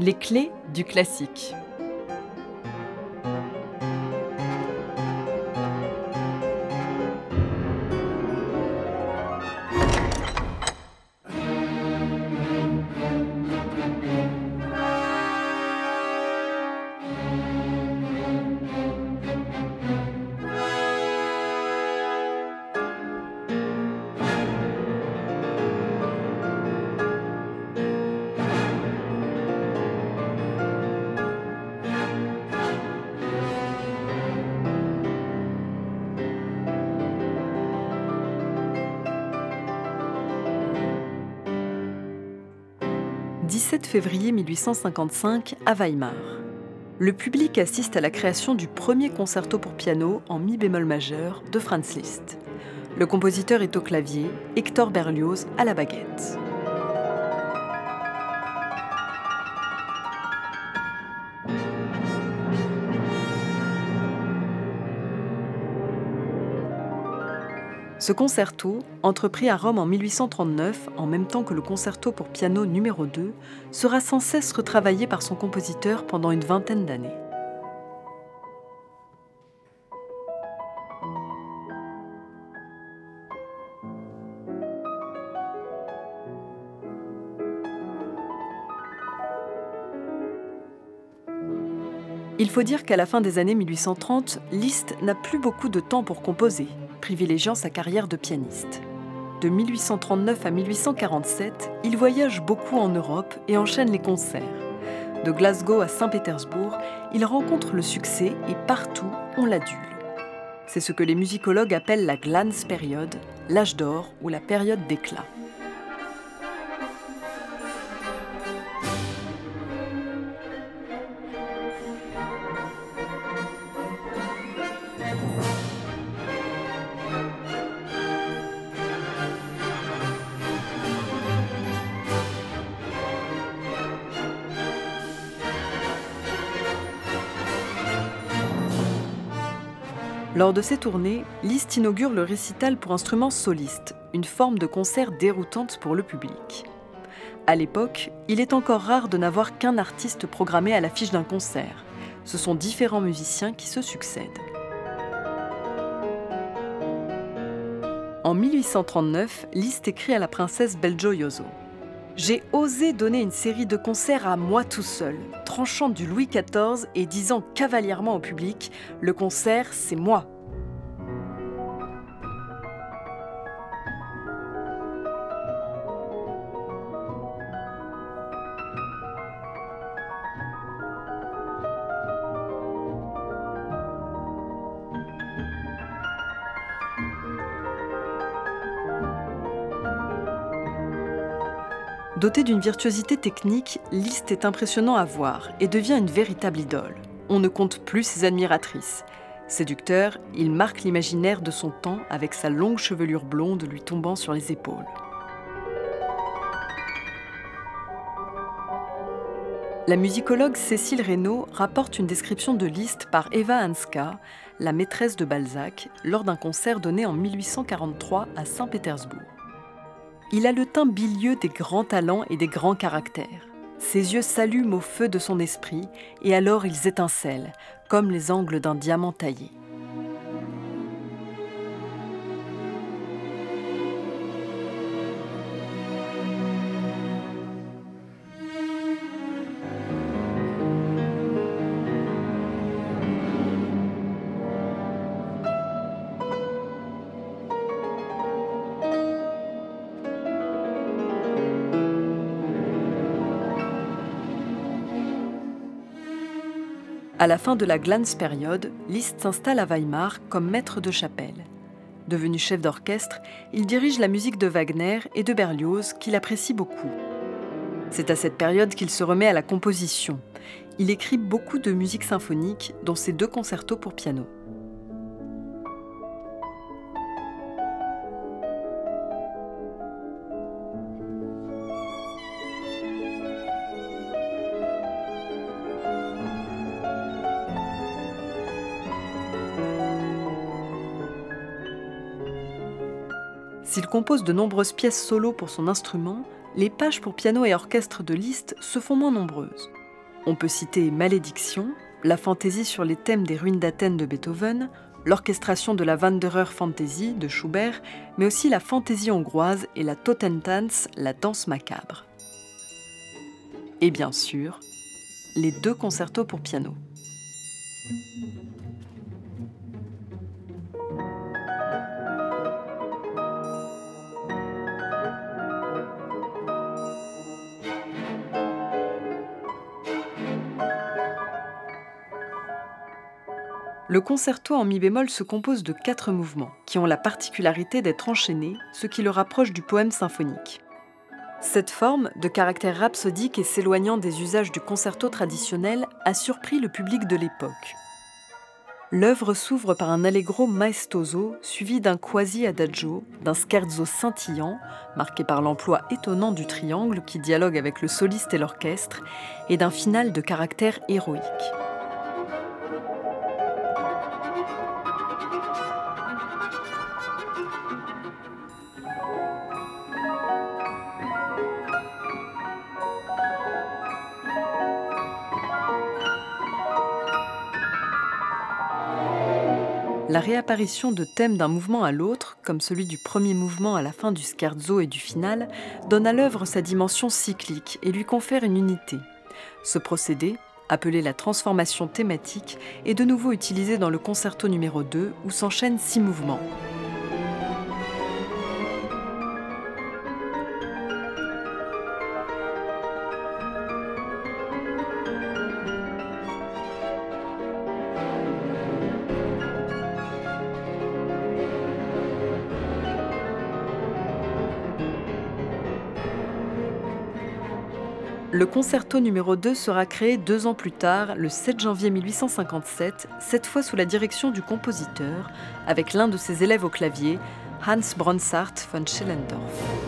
Les clés du classique. 17 février 1855 à Weimar. Le public assiste à la création du premier concerto pour piano en mi bémol majeur de Franz Liszt. Le compositeur est au clavier, Hector Berlioz à la baguette. Ce concerto, entrepris à Rome en 1839, en même temps que le concerto pour piano numéro 2, sera sans cesse retravaillé par son compositeur pendant une vingtaine d'années. Il faut dire qu'à la fin des années 1830, Liszt n'a plus beaucoup de temps pour composer privilégiant sa carrière de pianiste. De 1839 à 1847, il voyage beaucoup en Europe et enchaîne les concerts. De Glasgow à Saint-Pétersbourg, il rencontre le succès et partout on l'adule. C'est ce que les musicologues appellent la glance période, l'âge d'or ou la période d'éclat. Lors de ces tournées, Liszt inaugure le récital pour instruments solistes, une forme de concert déroutante pour le public. À l'époque, il est encore rare de n'avoir qu'un artiste programmé à l'affiche d'un concert. Ce sont différents musiciens qui se succèdent. En 1839, Liszt écrit à la princesse Belgioioso. J'ai osé donner une série de concerts à moi tout seul, tranchant du Louis XIV et disant cavalièrement au public Le concert, c'est moi. Doté d'une virtuosité technique, Liszt est impressionnant à voir et devient une véritable idole. On ne compte plus ses admiratrices. Séducteur, il marque l'imaginaire de son temps avec sa longue chevelure blonde lui tombant sur les épaules. La musicologue Cécile Reynaud rapporte une description de Liszt par Eva Hanska, la maîtresse de Balzac, lors d'un concert donné en 1843 à Saint-Pétersbourg. Il a le teint bilieux des grands talents et des grands caractères. Ses yeux s'allument au feu de son esprit et alors ils étincellent, comme les angles d'un diamant taillé. À la fin de la Glanzpériode, Liszt s'installe à Weimar comme maître de chapelle. Devenu chef d'orchestre, il dirige la musique de Wagner et de Berlioz qu'il apprécie beaucoup. C'est à cette période qu'il se remet à la composition. Il écrit beaucoup de musique symphonique, dont ses deux concertos pour piano. S'il compose de nombreuses pièces solo pour son instrument, les pages pour piano et orchestre de Liszt se font moins nombreuses. On peut citer Malédiction, la fantaisie sur les thèmes des ruines d'Athènes de Beethoven, l'orchestration de la Wanderer Fantasy de Schubert, mais aussi la fantaisie hongroise et la Totentanz, la danse macabre. Et bien sûr, les deux concertos pour piano. Le concerto en mi bémol se compose de quatre mouvements, qui ont la particularité d'être enchaînés, ce qui le rapproche du poème symphonique. Cette forme, de caractère rhapsodique et s'éloignant des usages du concerto traditionnel, a surpris le public de l'époque. L'œuvre s'ouvre par un allegro maestoso suivi d'un quasi adagio, d'un scherzo scintillant, marqué par l'emploi étonnant du triangle qui dialogue avec le soliste et l'orchestre, et d'un final de caractère héroïque. La réapparition de thèmes d'un mouvement à l'autre, comme celui du premier mouvement à la fin du scherzo et du final, donne à l'œuvre sa dimension cyclique et lui confère une unité. Ce procédé, appelé la transformation thématique, est de nouveau utilisé dans le concerto numéro 2 où s'enchaînent six mouvements. Le concerto numéro 2 sera créé deux ans plus tard, le 7 janvier 1857, cette fois sous la direction du compositeur, avec l'un de ses élèves au clavier, Hans Bronsart von Schellendorf.